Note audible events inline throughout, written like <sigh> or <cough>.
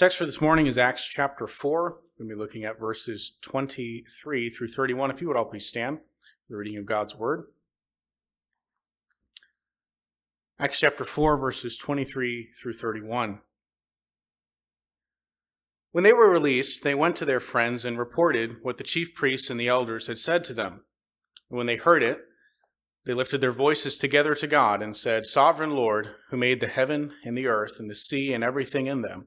Text for this morning is Acts chapter 4. We're going to be looking at verses 23 through 31. If you would all please stand for the reading of God's word. Acts chapter 4, verses 23 through 31. When they were released, they went to their friends and reported what the chief priests and the elders had said to them. And when they heard it, they lifted their voices together to God and said, Sovereign Lord, who made the heaven and the earth and the sea and everything in them,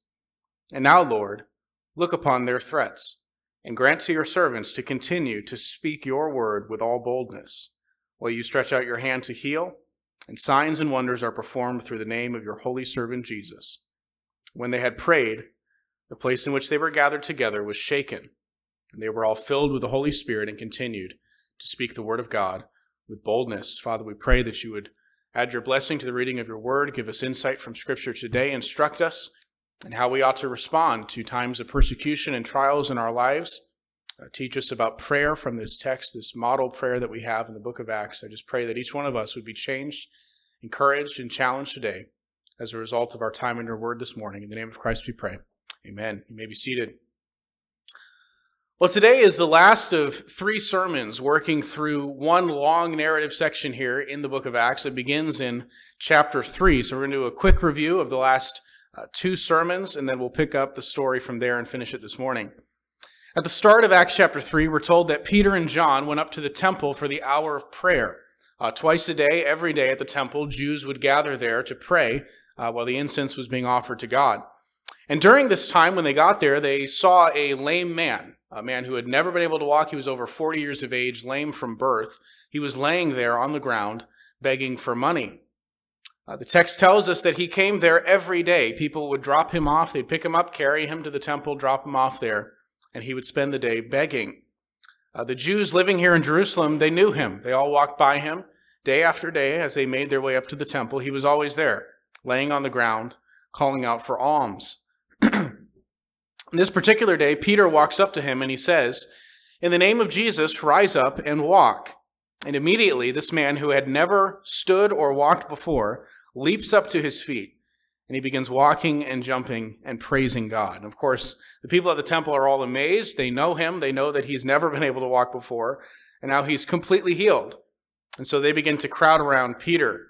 And now, Lord, look upon their threats, and grant to your servants to continue to speak your word with all boldness, while you stretch out your hand to heal, and signs and wonders are performed through the name of your holy servant Jesus. When they had prayed, the place in which they were gathered together was shaken, and they were all filled with the Holy Spirit and continued to speak the word of God with boldness. Father, we pray that you would add your blessing to the reading of your word, give us insight from Scripture today, instruct us and how we ought to respond to times of persecution and trials in our lives. Uh, teach us about prayer from this text, this model prayer that we have in the book of Acts. I just pray that each one of us would be changed, encouraged, and challenged today as a result of our time in your word this morning. In the name of Christ we pray. Amen. You may be seated. Well, today is the last of three sermons working through one long narrative section here in the book of Acts. It begins in chapter 3. So we're going to do a quick review of the last uh, two sermons, and then we'll pick up the story from there and finish it this morning. At the start of Acts chapter 3, we're told that Peter and John went up to the temple for the hour of prayer. Uh, twice a day, every day at the temple, Jews would gather there to pray uh, while the incense was being offered to God. And during this time, when they got there, they saw a lame man, a man who had never been able to walk. He was over 40 years of age, lame from birth. He was laying there on the ground begging for money. Uh, the text tells us that he came there every day. People would drop him off, they'd pick him up, carry him to the temple, drop him off there, and he would spend the day begging. Uh, the Jews living here in Jerusalem, they knew him. They all walked by him day after day as they made their way up to the temple. He was always there, laying on the ground, calling out for alms. <clears throat> this particular day, Peter walks up to him and he says, In the name of Jesus, rise up and walk. And immediately, this man who had never stood or walked before leaps up to his feet and he begins walking and jumping and praising God. And of course, the people at the temple are all amazed. They know him, they know that he's never been able to walk before, and now he's completely healed. And so they begin to crowd around Peter.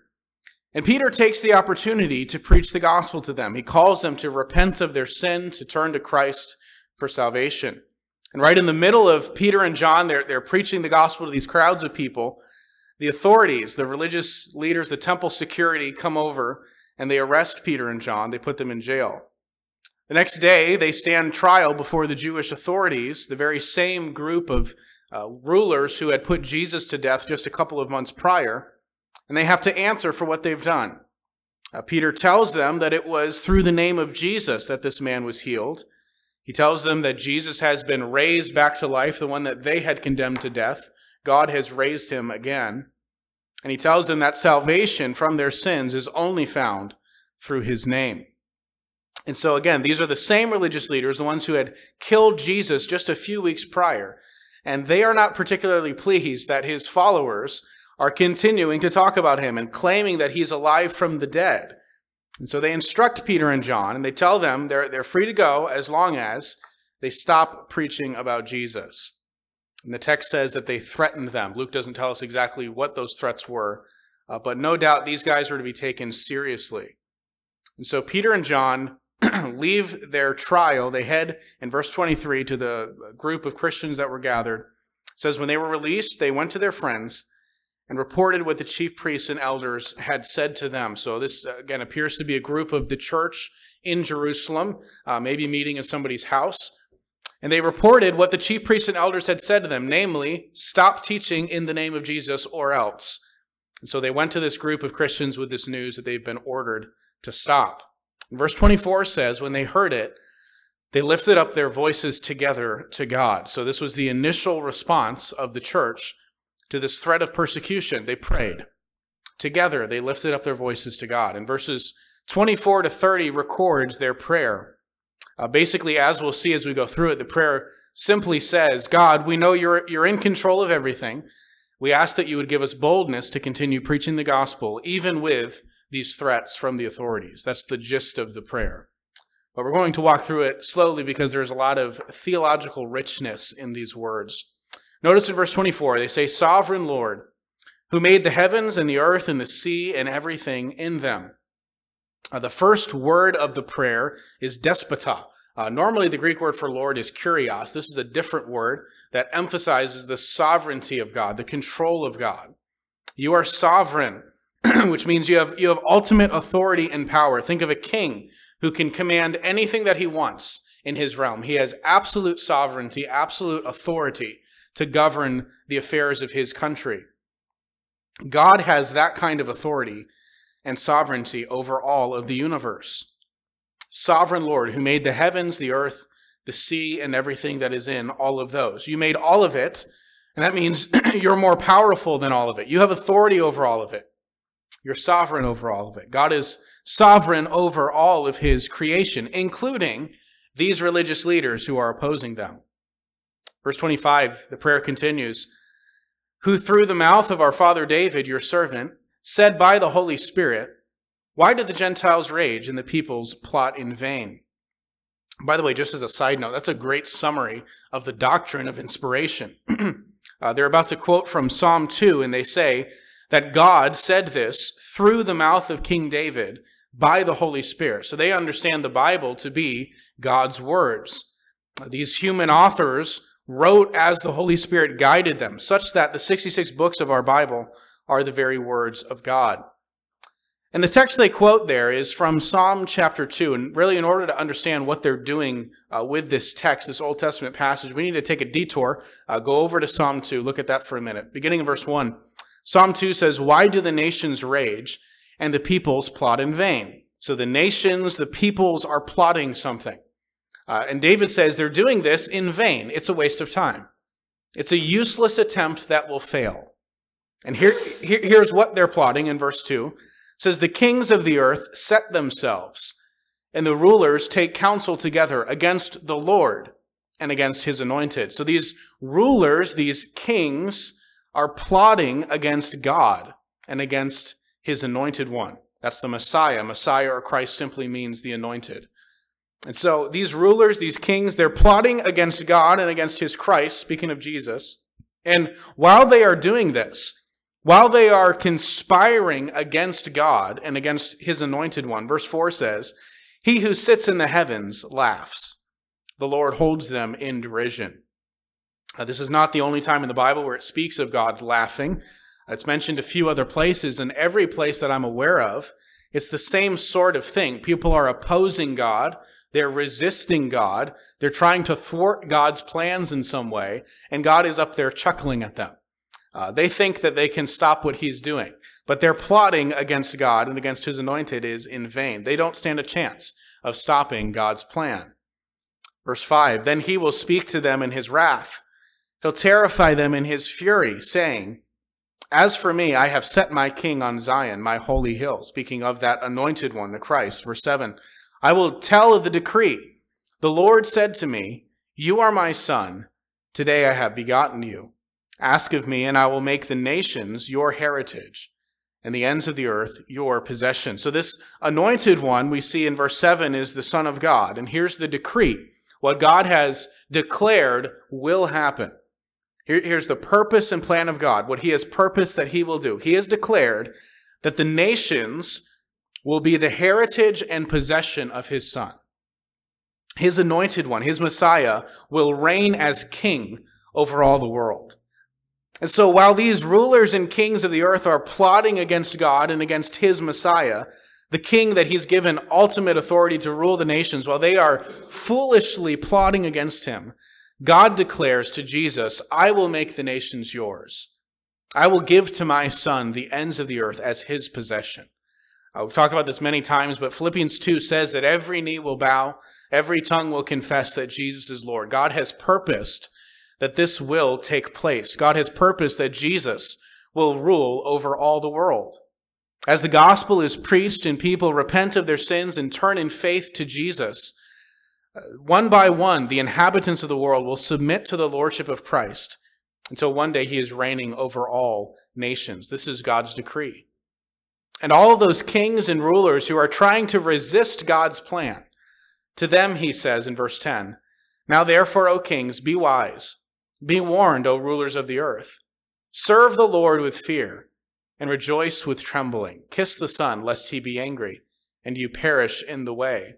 And Peter takes the opportunity to preach the gospel to them. He calls them to repent of their sin, to turn to Christ for salvation. And right in the middle of Peter and John, they're, they're preaching the gospel to these crowds of people. The authorities, the religious leaders, the temple security come over and they arrest Peter and John. They put them in jail. The next day, they stand trial before the Jewish authorities, the very same group of uh, rulers who had put Jesus to death just a couple of months prior, and they have to answer for what they've done. Uh, Peter tells them that it was through the name of Jesus that this man was healed. He tells them that Jesus has been raised back to life, the one that they had condemned to death. God has raised him again. And he tells them that salvation from their sins is only found through his name. And so, again, these are the same religious leaders, the ones who had killed Jesus just a few weeks prior. And they are not particularly pleased that his followers are continuing to talk about him and claiming that he's alive from the dead. And so they instruct Peter and John, and they tell them they're, they're free to go as long as they stop preaching about Jesus. And the text says that they threatened them. Luke doesn't tell us exactly what those threats were, uh, but no doubt these guys were to be taken seriously. And so Peter and John <clears throat> leave their trial. They head in verse 23 to the group of Christians that were gathered. It says, When they were released, they went to their friends and reported what the chief priests and elders had said to them. So this, again, appears to be a group of the church in Jerusalem, uh, maybe meeting in somebody's house. And they reported what the chief priests and elders had said to them, namely, stop teaching in the name of Jesus or else. And so they went to this group of Christians with this news that they've been ordered to stop. verse 24 says, When they heard it, They lifted up their voices together to God. So this was the initial response of the church to this threat of persecution. They prayed. Together, they lifted up their voices to God. And verses 24 to 30 records their prayer. Uh, basically, as we'll see as we go through it, the prayer simply says, God, we know you're, you're in control of everything. We ask that you would give us boldness to continue preaching the gospel, even with these threats from the authorities. That's the gist of the prayer. But we're going to walk through it slowly because there's a lot of theological richness in these words. Notice in verse 24, they say, Sovereign Lord, who made the heavens and the earth and the sea and everything in them. Uh, the first word of the prayer is despota. Uh, normally, the Greek word for Lord is kurios. This is a different word that emphasizes the sovereignty of God, the control of God. You are sovereign, <clears throat> which means you have, you have ultimate authority and power. Think of a king who can command anything that he wants in his realm. He has absolute sovereignty, absolute authority to govern the affairs of his country. God has that kind of authority and sovereignty over all of the universe. Sovereign Lord, who made the heavens, the earth, the sea, and everything that is in all of those. You made all of it, and that means <clears throat> you're more powerful than all of it. You have authority over all of it. You're sovereign over all of it. God is sovereign over all of his creation, including these religious leaders who are opposing them. Verse 25, the prayer continues Who through the mouth of our father David, your servant, said by the Holy Spirit, Why do the Gentiles rage and the peoples plot in vain? By the way, just as a side note, that's a great summary of the doctrine of inspiration. <clears throat> uh, they're about to quote from Psalm 2, and they say that God said this through the mouth of King David by the Holy Spirit. So they understand the Bible to be God's words. These human authors wrote as the Holy Spirit guided them, such that the 66 books of our Bible are the very words of God. And the text they quote there is from Psalm chapter 2. And really, in order to understand what they're doing uh, with this text, this Old Testament passage, we need to take a detour, uh, go over to Psalm 2, look at that for a minute. Beginning in verse 1, Psalm 2 says, Why do the nations rage and the peoples plot in vain? So the nations, the peoples are plotting something. Uh, and David says they're doing this in vain. It's a waste of time. It's a useless attempt that will fail. And here, here, here's what they're plotting in verse 2. It says, The kings of the earth set themselves, and the rulers take counsel together against the Lord and against his anointed. So these rulers, these kings, are plotting against God and against his anointed one. That's the Messiah. Messiah or Christ simply means the anointed. And so these rulers, these kings, they're plotting against God and against his Christ, speaking of Jesus. And while they are doing this, while they are conspiring against God and against his anointed one, verse 4 says, He who sits in the heavens laughs. The Lord holds them in derision. Uh, this is not the only time in the Bible where it speaks of God laughing. It's mentioned a few other places, and every place that I'm aware of, it's the same sort of thing. People are opposing God they're resisting God. They're trying to thwart God's plans in some way, and God is up there chuckling at them. Uh, they think that they can stop what he's doing, but their plotting against God and against his anointed is in vain. They don't stand a chance of stopping God's plan. Verse 5 Then he will speak to them in his wrath. He'll terrify them in his fury, saying, As for me, I have set my king on Zion, my holy hill. Speaking of that anointed one, the Christ. Verse 7 I will tell of the decree. The Lord said to me, You are my son. Today I have begotten you. Ask of me, and I will make the nations your heritage, and the ends of the earth your possession. So, this anointed one we see in verse 7 is the Son of God. And here's the decree what God has declared will happen. Here, here's the purpose and plan of God, what He has purposed that He will do. He has declared that the nations will be the heritage and possession of his son. His anointed one, his Messiah, will reign as king over all the world. And so while these rulers and kings of the earth are plotting against God and against his Messiah, the king that he's given ultimate authority to rule the nations, while they are foolishly plotting against him, God declares to Jesus, I will make the nations yours. I will give to my son the ends of the earth as his possession. Uh, we've talked about this many times, but Philippians 2 says that every knee will bow Every tongue will confess that Jesus is Lord. God has purposed that this will take place. God has purposed that Jesus will rule over all the world. As the gospel is preached and people repent of their sins and turn in faith to Jesus, uh, one by one, the inhabitants of the world will submit to the lordship of Christ until one day he is reigning over all nations. This is God's decree. And all those kings and rulers who are trying to resist God's plan, to them he says in verse 10 Now therefore, O kings, be wise, be warned, O rulers of the earth. Serve the Lord with fear and rejoice with trembling. Kiss the Son, lest he be angry, and you perish in the way,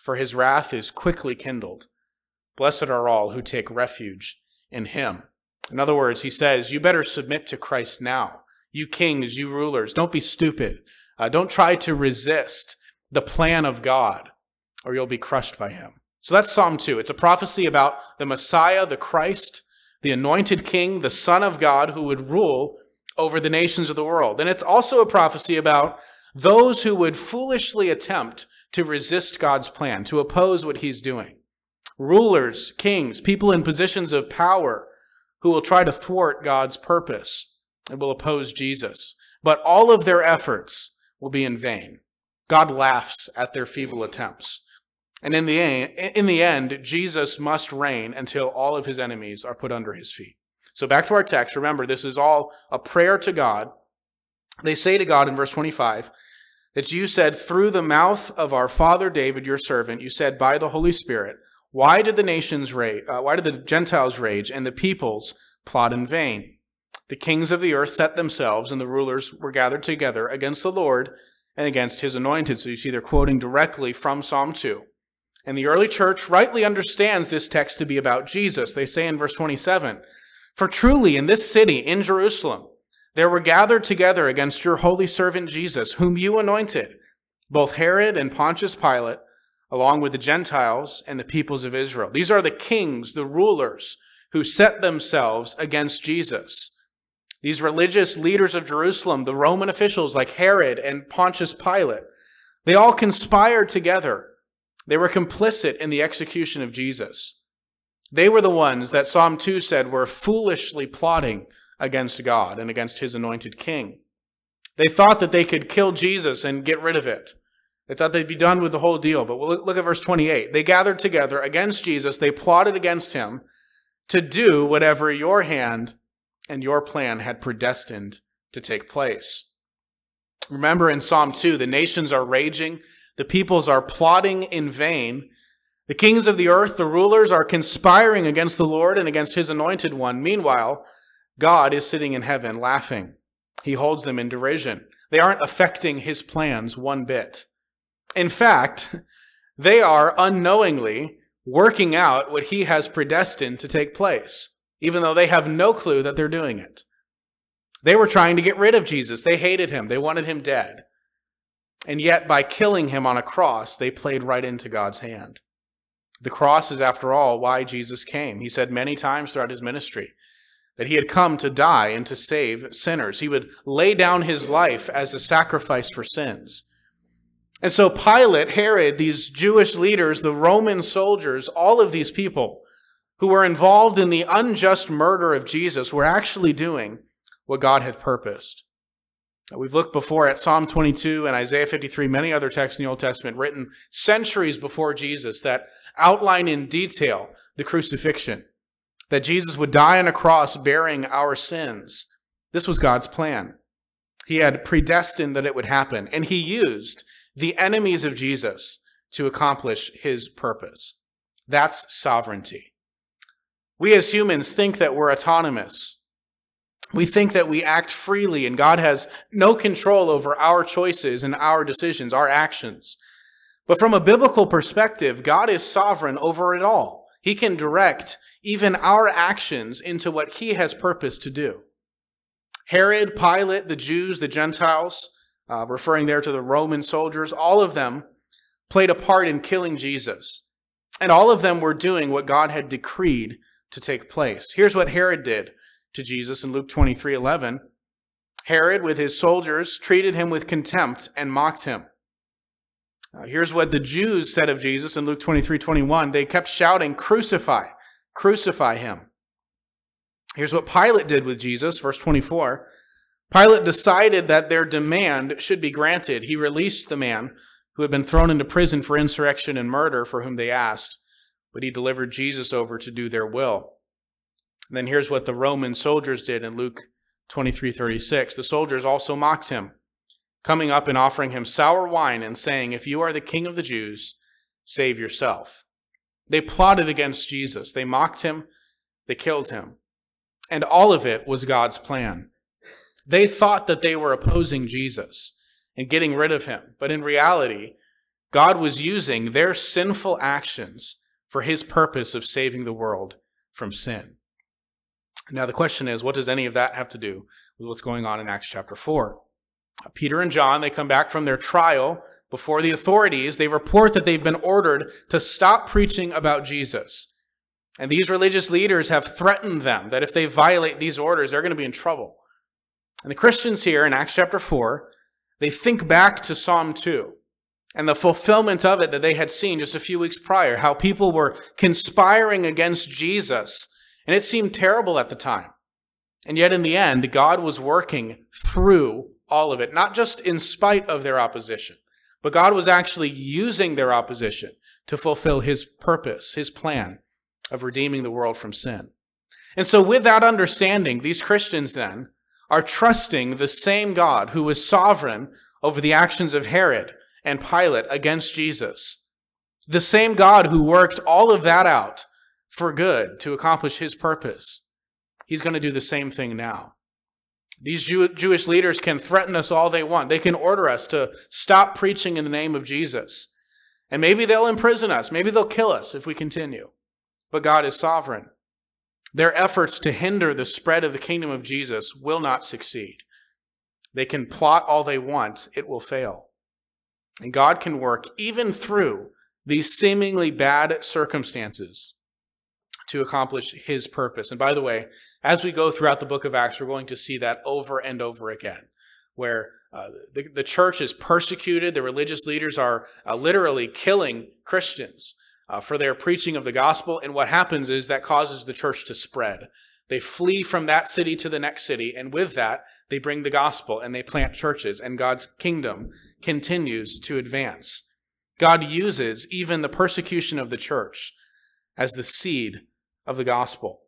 for his wrath is quickly kindled. Blessed are all who take refuge in him. In other words, he says, You better submit to Christ now. You kings, you rulers, don't be stupid. Uh, don't try to resist the plan of God, or you'll be crushed by him. So that's Psalm 2. It's a prophecy about the Messiah, the Christ, the anointed king, the Son of God, who would rule over the nations of the world. And it's also a prophecy about those who would foolishly attempt to resist God's plan, to oppose what he's doing. Rulers, kings, people in positions of power who will try to thwart God's purpose and will oppose Jesus. But all of their efforts will be in vain. God laughs at their feeble attempts. And in the, in the end, Jesus must reign until all of his enemies are put under his feet. So back to our text. Remember, this is all a prayer to God. They say to God in verse 25 that you said, through the mouth of our father David, your servant, you said by the Holy Spirit, why did the nations rage? Uh, why did the Gentiles rage and the peoples plot in vain? The kings of the earth set themselves, and the rulers were gathered together against the Lord and against his anointed. So you see, they're quoting directly from Psalm 2. And the early church rightly understands this text to be about Jesus. They say in verse 27 For truly in this city, in Jerusalem, there were gathered together against your holy servant Jesus, whom you anointed, both Herod and Pontius Pilate, along with the Gentiles and the peoples of Israel. These are the kings, the rulers, who set themselves against Jesus. These religious leaders of Jerusalem, the Roman officials like Herod and Pontius Pilate, they all conspired together they were complicit in the execution of Jesus. They were the ones that Psalm 2 said were foolishly plotting against God and against his anointed king. They thought that they could kill Jesus and get rid of it. They thought they'd be done with the whole deal. But look at verse 28. They gathered together against Jesus. They plotted against him to do whatever your hand and your plan had predestined to take place. Remember in Psalm 2, the nations are raging the peoples are plotting in vain. The kings of the earth, the rulers, are conspiring against the Lord and against his anointed one. Meanwhile, God is sitting in heaven laughing. He holds them in derision. They aren't affecting his plans one bit. In fact, they are unknowingly working out what he has predestined to take place, even though they have no clue that they're doing it. They were trying to get rid of Jesus. They hated him. They wanted him dead. And yet, by killing him on a cross, they played right into God's hand. The cross is, after all, why Jesus came. He said many times throughout his ministry that he had come to die and to save sinners. He would lay down his life as a sacrifice for sins. And so, Pilate, Herod, these Jewish leaders, the Roman soldiers, all of these people who were involved in the unjust murder of Jesus were actually doing what God had purposed. We've looked before at Psalm 22 and Isaiah 53, many other texts in the Old Testament written centuries before Jesus that outline in detail the crucifixion, that Jesus would die on a cross bearing our sins. This was God's plan. He had predestined that it would happen, and he used the enemies of Jesus to accomplish his purpose. That's sovereignty. We as humans think that we're autonomous, we think that we act freely and God has no control over our choices and our decisions, our actions. But from a biblical perspective, God is sovereign over it all. He can direct even our actions into what he has purposed to do. Herod, Pilate, the Jews, the Gentiles, uh, referring there to the Roman soldiers, all of them played a part in killing Jesus. And all of them were doing what God had decreed to take place. Here's what Herod did to Jesus in Luke 23 11. Herod, with his soldiers, treated him with contempt and mocked him. Here's what the Jews said of Jesus in Luke 23 21. They kept shouting, Crucify, crucify him. Here's what Pilate did with Jesus, verse 24. Pilate decided that their demand should be granted. He released the man who had been thrown into prison for insurrection and murder for whom they asked, but he delivered Jesus over to do their will. And then here's what the Roman soldiers did in Luke 23:36. The soldiers also mocked him, coming up and offering him sour wine and saying, "If you are the king of the Jews, save yourself." They plotted against Jesus. They mocked him, they killed him. And all of it was God's plan. They thought that they were opposing Jesus and getting rid of him, but in reality, God was using their sinful actions for his purpose of saving the world from sin. Now, the question is, what does any of that have to do with what's going on in Acts chapter 4? Uh, Peter and John, they come back from their trial before the authorities. They report that they've been ordered to stop preaching about Jesus. And these religious leaders have threatened them that if they violate these orders, they're going to be in trouble. And the Christians here in Acts chapter 4, they think back to Psalm 2 and the fulfillment of it that they had seen just a few weeks prior, how people were conspiring against Jesus. And it seemed terrible at the time. And yet, in the end, God was working through all of it, not just in spite of their opposition, but God was actually using their opposition to fulfill his purpose, his plan of redeeming the world from sin. And so, with that understanding, these Christians then are trusting the same God who was sovereign over the actions of Herod and Pilate against Jesus. The same God who worked all of that out for good to accomplish his purpose. He's going to do the same thing now. These Jew- Jewish leaders can threaten us all they want. They can order us to stop preaching in the name of Jesus. And maybe they'll imprison us. Maybe they'll kill us if we continue but God is sovereign. Their efforts to hinder the spread of the kingdom of Jesus will not succeed. They can plot all they want, it will fail. And God can work even through these seemingly bad circumstances to accomplish his purpose. And by the way, as we go throughout the book of Acts, we're going to see that over and over again, where uh, the, the church is persecuted, the religious leaders are uh, literally killing Christians uh, for their preaching of the gospel. And what happens is that causes the church to spread. They flee from that city to the next city, and with that, they bring the gospel and they plant churches, and God's kingdom continues to advance. God uses even the persecution of the church as the seed of the gospel.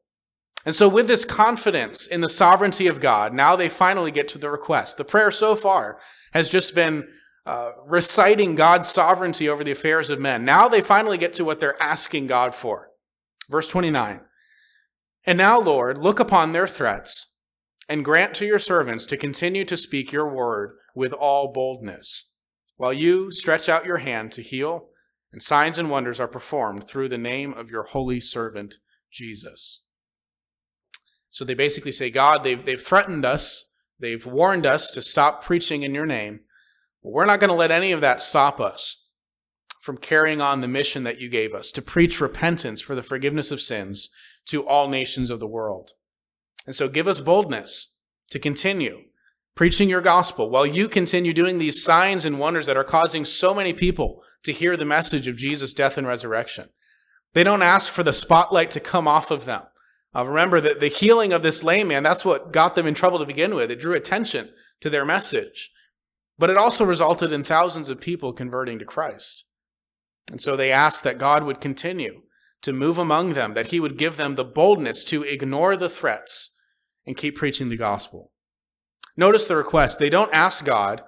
And so, with this confidence in the sovereignty of God, now they finally get to the request. The prayer so far has just been uh, reciting God's sovereignty over the affairs of men. Now they finally get to what they're asking God for. Verse 29. And now, Lord, look upon their threats and grant to your servants to continue to speak your word with all boldness, while you stretch out your hand to heal, and signs and wonders are performed through the name of your holy servant, Jesus. So they basically say, God, they've, they've threatened us, they've warned us to stop preaching in your name. but We're not going to let any of that stop us from carrying on the mission that you gave us to preach repentance for the forgiveness of sins to all nations of the world. And so give us boldness to continue preaching your gospel while you continue doing these signs and wonders that are causing so many people to hear the message of Jesus' death and resurrection. They don't ask for the spotlight to come off of them. Uh, remember that the healing of this lame man, that's what got them in trouble to begin with. It drew attention to their message. But it also resulted in thousands of people converting to Christ. And so they asked that God would continue to move among them, that he would give them the boldness to ignore the threats and keep preaching the gospel. Notice the request. They don't ask God,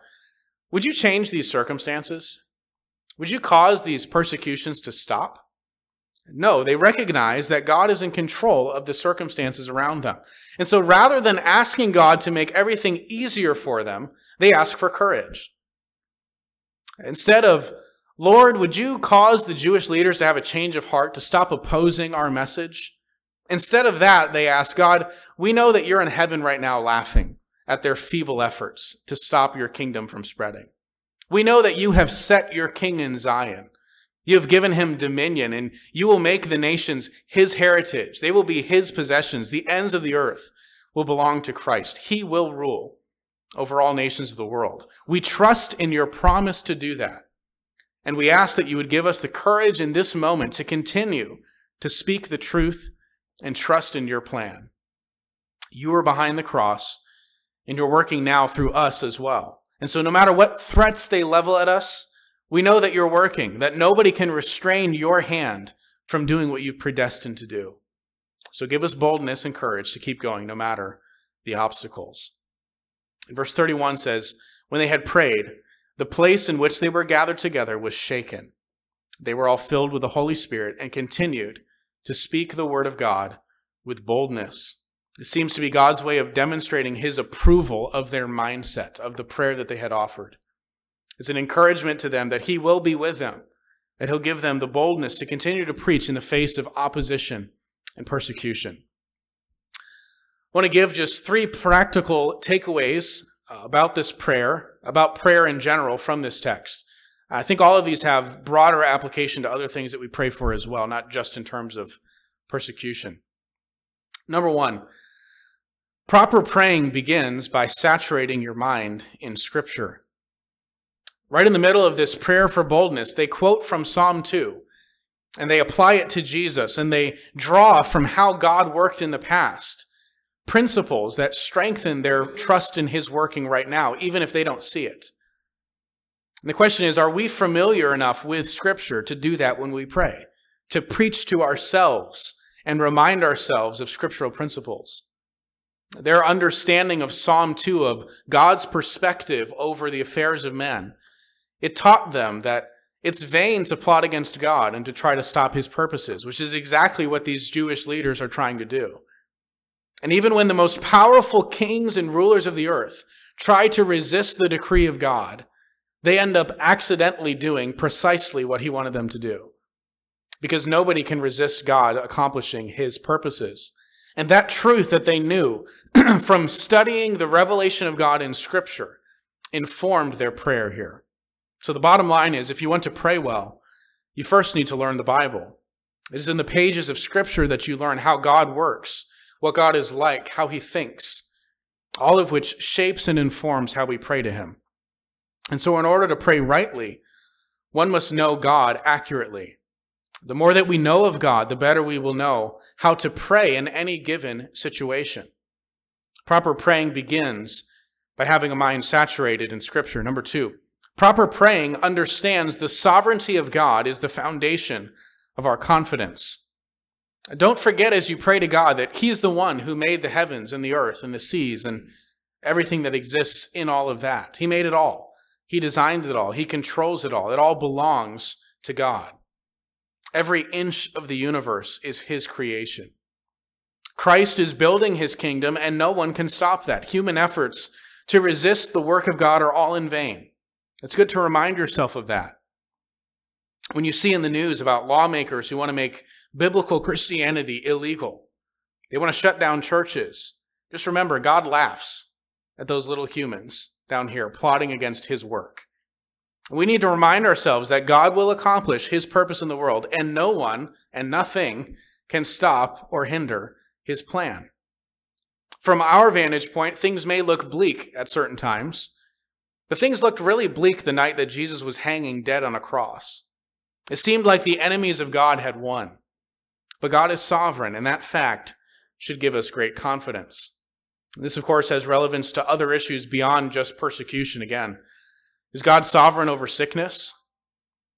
Would you change these circumstances? Would you cause these persecutions to stop? No, they recognize that God is in control of the circumstances around them. And so rather than asking God to make everything easier for them, they ask for courage. Instead of, Lord, would you cause the Jewish leaders to have a change of heart, to stop opposing our message? Instead of that, they ask, God, we know that you're in heaven right now laughing at their feeble efforts to stop your kingdom from spreading. We know that you have set your king in Zion. You have given him dominion, and you will make the nations his heritage. They will be his possessions. The ends of the earth will belong to Christ. He will rule over all nations of the world. We trust in your promise to do that. And we ask that you would give us the courage in this moment to continue to speak the truth and trust in your plan. You are behind the cross, and you're working now through us as well. And so, no matter what threats they level at us, we know that you're working, that nobody can restrain your hand from doing what you've predestined to do. So, give us boldness and courage to keep going no matter the obstacles. And verse 31 says, When they had prayed, the place in which they were gathered together was shaken. They were all filled with the Holy Spirit and continued to speak the word of God with boldness. It seems to be God's way of demonstrating his approval of their mindset, of the prayer that they had offered. It's an encouragement to them that he will be with them, that he'll give them the boldness to continue to preach in the face of opposition and persecution. I want to give just three practical takeaways uh, about this prayer, about prayer in general from this text. I think all of these have broader application to other things that we pray for as well, not just in terms of persecution. Number one, proper praying begins by saturating your mind in Scripture. Right in the middle of this prayer for boldness, they quote from Psalm 2 and they apply it to Jesus and they draw from how God worked in the past principles that strengthen their trust in His working right now, even if they don't see it. And the question is are we familiar enough with Scripture to do that when we pray? To preach to ourselves and remind ourselves of scriptural principles? Their understanding of Psalm 2, of God's perspective over the affairs of men, it taught them that it's vain to plot against God and to try to stop his purposes, which is exactly what these Jewish leaders are trying to do. And even when the most powerful kings and rulers of the earth try to resist the decree of God, they end up accidentally doing precisely what he wanted them to do. Because nobody can resist God accomplishing his purposes. And that truth that they knew <clears throat> from studying the revelation of God in Scripture informed their prayer here. So the bottom line is if you want to pray well, you first need to learn the Bible. It is in the pages of Scripture that you learn how God works, what God is like, how he thinks, all of which shapes and informs how we pray to him. And so, in order to pray rightly, one must know God accurately. The more that we know of God, the better we will know how to pray in any given situation. Proper praying begins by having a mind saturated in Scripture. Number two, proper praying understands the sovereignty of God is the foundation of our confidence. Don't forget as you pray to God that He is the one who made the heavens and the earth and the seas and everything that exists in all of that. He made it all. He designs it all, He controls it all. It all belongs to God. Every inch of the universe is His creation. Christ is building His kingdom, and no one can stop that. Human efforts to resist the work of God are all in vain. It's good to remind yourself of that. When you see in the news about lawmakers who want to make biblical Christianity illegal, they want to shut down churches. Just remember, God laughs at those little humans down here plotting against his work. We need to remind ourselves that God will accomplish his purpose in the world, and no one and nothing can stop or hinder his plan. From our vantage point, things may look bleak at certain times, but things looked really bleak the night that Jesus was hanging dead on a cross. It seemed like the enemies of God had won. But God is sovereign, and that fact should give us great confidence. This, of course, has relevance to other issues beyond just persecution again. Is God sovereign over sickness?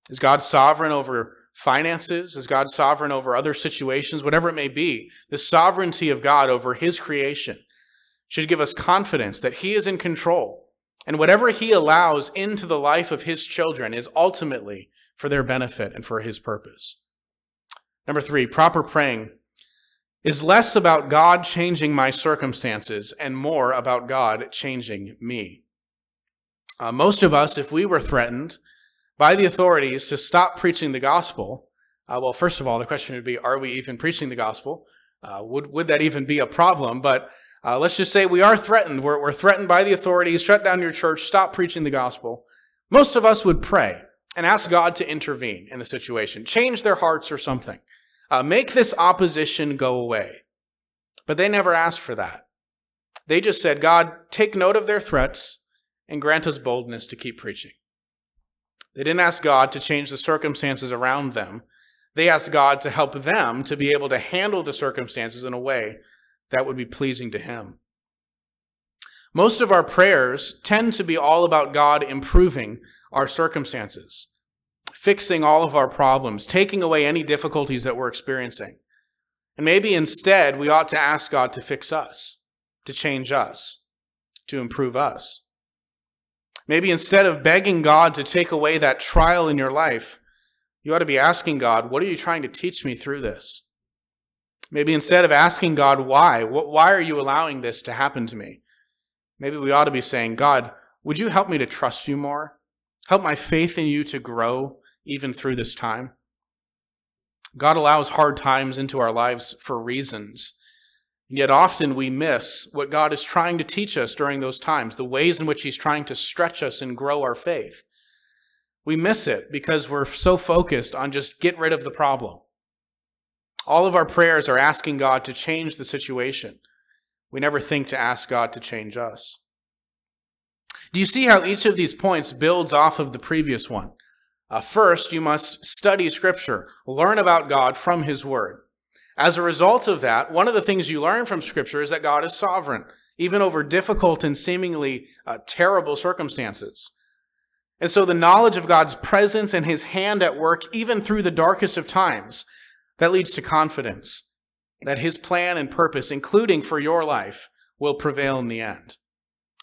Is God sovereign over finances? Is God sovereign over other situations? Whatever it may be, the sovereignty of God over his creation should give us confidence that he is in control. And whatever he allows into the life of his children is ultimately for their benefit and for his purpose. Number three, proper praying is less about God changing my circumstances and more about God changing me. Uh, most of us, if we were threatened by the authorities to stop preaching the gospel, uh, well, first of all, the question would be, are we even preaching the gospel? Uh, would, would that even be a problem? But uh, let's just say we are threatened. We're, we're threatened by the authorities, shut down your church, stop preaching the gospel. Most of us would pray and ask God to intervene in the situation, change their hearts or something. Uh, make this opposition go away. But they never asked for that. They just said, God, take note of their threats and grant us boldness to keep preaching. They didn't ask God to change the circumstances around them. They asked God to help them to be able to handle the circumstances in a way that would be pleasing to Him. Most of our prayers tend to be all about God improving our circumstances, fixing all of our problems, taking away any difficulties that we're experiencing. And maybe instead, we ought to ask God to fix us, to change us, to improve us. Maybe instead of begging God to take away that trial in your life, you ought to be asking God, What are you trying to teach me through this? Maybe instead of asking God, Why? Why are you allowing this to happen to me? Maybe we ought to be saying, God, would you help me to trust you more? Help my faith in you to grow even through this time. God allows hard times into our lives for reasons. And yet often we miss what God is trying to teach us during those times, the ways in which He's trying to stretch us and grow our faith. We miss it because we're so focused on just get rid of the problem. All of our prayers are asking God to change the situation. We never think to ask God to change us. Do you see how each of these points builds off of the previous one? Uh, first, you must study Scripture, learn about God from His Word. As a result of that, one of the things you learn from Scripture is that God is sovereign, even over difficult and seemingly uh, terrible circumstances. And so the knowledge of God's presence and His hand at work, even through the darkest of times, that leads to confidence that His plan and purpose, including for your life, will prevail in the end.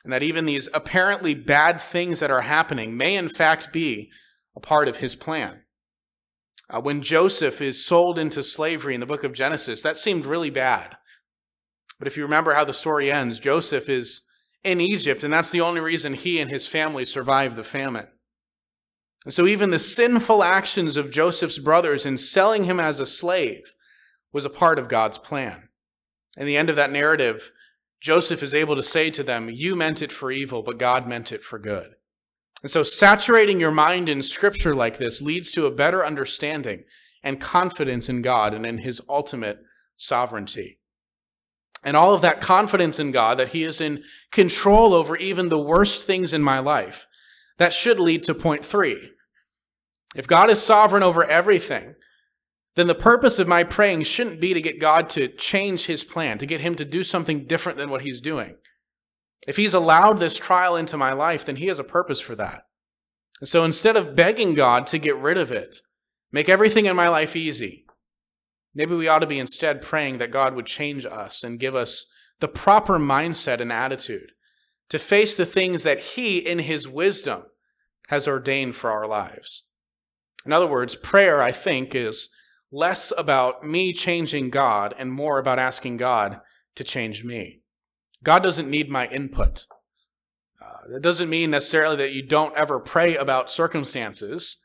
And that even these apparently bad things that are happening may in fact be a part of his plan. Uh, when Joseph is sold into slavery in the book of Genesis, that seemed really bad. But if you remember how the story ends, Joseph is in Egypt, and that's the only reason he and his family survived the famine. And so, even the sinful actions of Joseph's brothers in selling him as a slave was a part of God's plan. In the end of that narrative, Joseph is able to say to them, You meant it for evil, but God meant it for good. And so, saturating your mind in scripture like this leads to a better understanding and confidence in God and in his ultimate sovereignty. And all of that confidence in God that he is in control over even the worst things in my life, that should lead to point three. If God is sovereign over everything, then the purpose of my praying shouldn't be to get God to change his plan, to get him to do something different than what he's doing. If he's allowed this trial into my life, then he has a purpose for that. And so instead of begging God to get rid of it, make everything in my life easy, maybe we ought to be instead praying that God would change us and give us the proper mindset and attitude to face the things that he, in his wisdom, has ordained for our lives. In other words, prayer, I think, is less about me changing God and more about asking God to change me. God doesn't need my input. Uh, that doesn't mean necessarily that you don't ever pray about circumstances,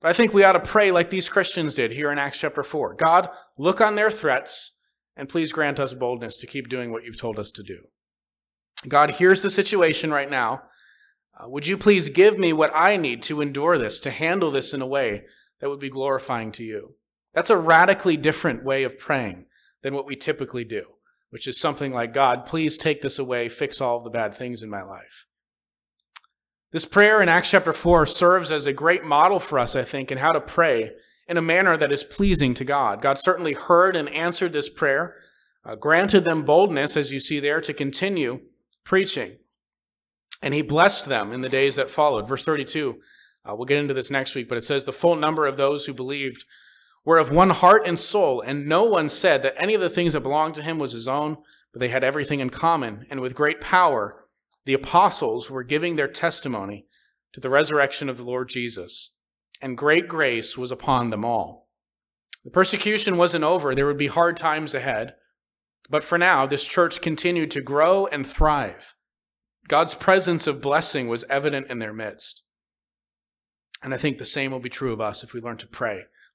but I think we ought to pray like these Christians did here in Acts chapter 4. God, look on their threats and please grant us boldness to keep doing what you've told us to do. God, here's the situation right now. Uh, would you please give me what I need to endure this, to handle this in a way that would be glorifying to you? That's a radically different way of praying than what we typically do which is something like, God, please take this away, fix all of the bad things in my life. This prayer in Acts chapter 4 serves as a great model for us, I think, in how to pray in a manner that is pleasing to God. God certainly heard and answered this prayer, uh, granted them boldness, as you see there, to continue preaching. And he blessed them in the days that followed. Verse 32, uh, we'll get into this next week, but it says, The full number of those who believed were of one heart and soul, and no one said that any of the things that belonged to him was his own, but they had everything in common. And with great power, the apostles were giving their testimony to the resurrection of the Lord Jesus, and great grace was upon them all. The persecution wasn't over, there would be hard times ahead, but for now, this church continued to grow and thrive. God's presence of blessing was evident in their midst. And I think the same will be true of us if we learn to pray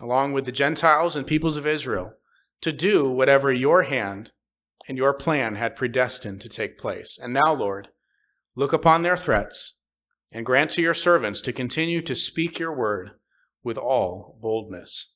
along with the Gentiles and peoples of Israel, to do whatever your hand and your plan had predestined to take place. And now, Lord, look upon their threats and grant to your servants to continue to speak your word with all boldness.